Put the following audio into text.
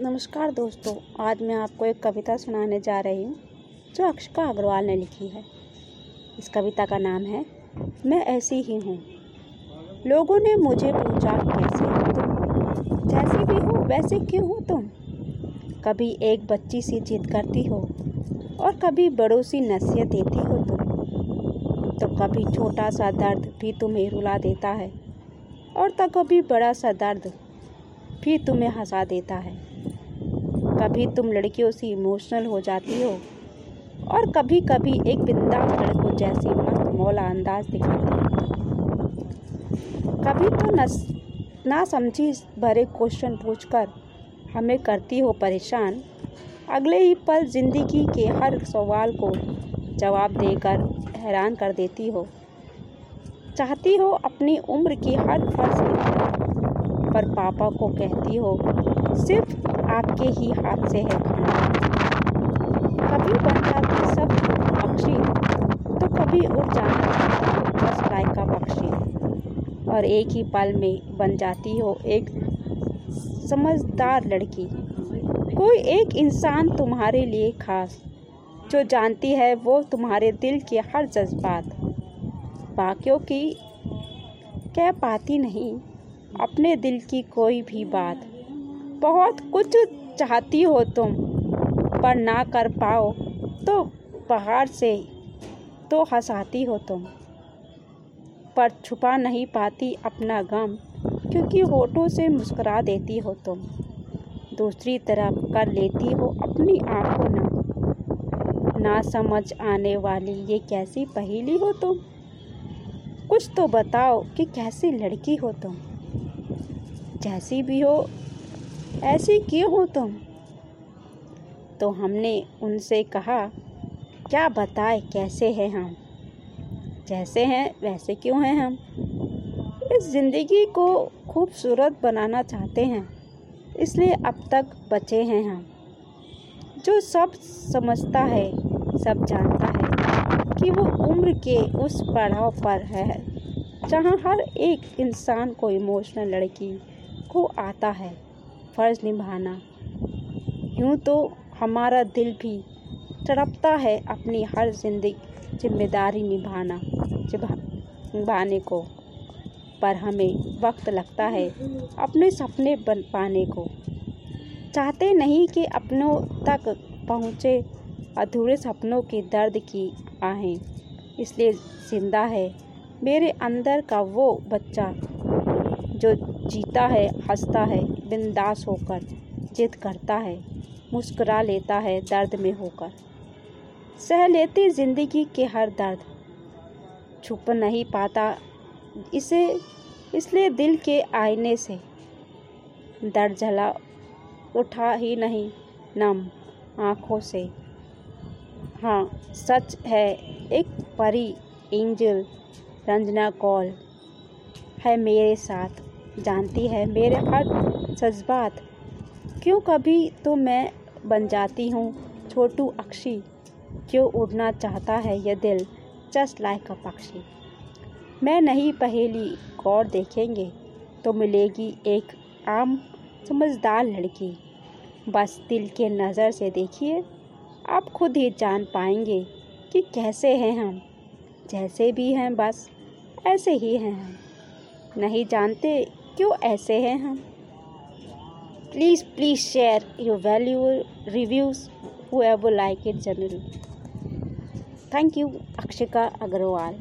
नमस्कार दोस्तों, आज मैं आपको एक कविता सुनाने जा रही हूँ, जो अक्षका अग्रवाल ने लिखी है। इस कविता का नाम है, मैं ऐसी ही हूँ। लोगों ने मुझे पूछा, कैसे हो तुम? जैसी भी हो, वैसे क्यों हो तुम? कभी एक बच्ची सी जिद करती हो, और कभी बड़ों सी नसीहत देती हो तुम। तो कभी छोटा सा दर्द भी तुम्हें रुला देता है, और तो कभी बड़ा सा दर्द भी तुम्हें हंसा देता है। कभी तुम लड़कियों से इमोशनल हो जाती हो? और कभी कभी एक बिंदास लड़कों जैसी मस्त मौला अंदाज दिखाती हो। कभी तो नस, ना समझी भरे क्वेश्चन पूछकर हमें करती हो परेशान? अगले ही पल ज़िंदगी के हर सवाल को जवाब देकर हैरान कर देती हो। चाहती हो अपनी उम्र की हर फ़र्ज़ पर पापा को कहती हो, सिर्फ़ आपके ही हाथ से है। कभी बन जाती सब पक्षी तो कभी उड़ जाना चाहता बस लाइक का पक्षी। और एक ही पल में बन जाती हो एक समझदार लड़की। कोई एक इंसान तुम्हारे लिए खास, जो जानती है वो तुम्हारे दिल के हर जज्बात। बाकियों की कह पाती नहीं, अपने दिल की कोई भी बात। बहुत कुछ चाहती हो तुम, पर ना कर पाओ तो पहाड़ से तो हंसाती हो तुम। पर छुपा नहीं पाती अपना गम, क्योंकि होठों से मुस्कुरा देती हो तुम। दूसरी तरफ़ कर लेती हो अपनी आँखों ना। ना समझ आने वाली ये कैसी पहेली हो तुम? कुछ तो बताओ कि कैसी लड़की हो तुम। जैसी भी हो ऐसी क्यों हो तुम? तो हमने उनसे कहा, क्या बताए, कैसे हैं हम? जैसे हैं, वैसे क्यों हैं हम? इस ज़िंदगी को खूबसूरत बनाना चाहते हैं, इसलिए अब तक बचे हैं हम। जो सब समझता है, सब जानता है कि वो उम्र के उस पड़ाव पर है, जहाँ हर एक इंसान को इमोशनल लड़की को आता है। फ़र्ज़ निभाना। यूँ तो हमारा दिल भी तड़पता है अपनी हर ज़िंदगी, ज़िम्मेदारी निभाना, निभाने को। पर हमें वक्त लगता है अपने सपने बन पाने को। चाहते नहीं कि अपनों तक पहुँचे अधूरे सपनों के दर्द की आहें। इसलिए ज़िंदा है मेरे अंदर का वो बच्चा जो जीता है, हंसता है, बिंदास होकर, जिद करता है, मुस्कुरा लेता है दर्द में होकर। सह लेती ज़िंदगी के हर दर्द। छुप नहीं पाता इसे, इसलिए दिल के आईने से। दर्द जला उठा ही नहीं, नम आँखों से। हाँ सच है, एक परी, एंजल, रंजना कौल है मेरे साथ। जानती है, मेरे हर जज्बात। क्यों कभी तो मैं बन जाती हूँ, छोटू अक्षी? क्यों उड़ना चाहता है यह दिल, जस्ट लाइक अ पक्षी? मैं नहीं पहेली गौर देखेंगे तो मिलेगी एक आम, समझदार लड़की। बस दिल के नज़र से देखिए, आप खुद ही जान पाएँगे कि कैसे हैं हम। जैसे भी हैं बस, ऐसे ही हैं हम। नहीं जानते क्यों ऐसे हैं हम? Please please share your value reviews हुए वो like it general thank you Akshika Agarwal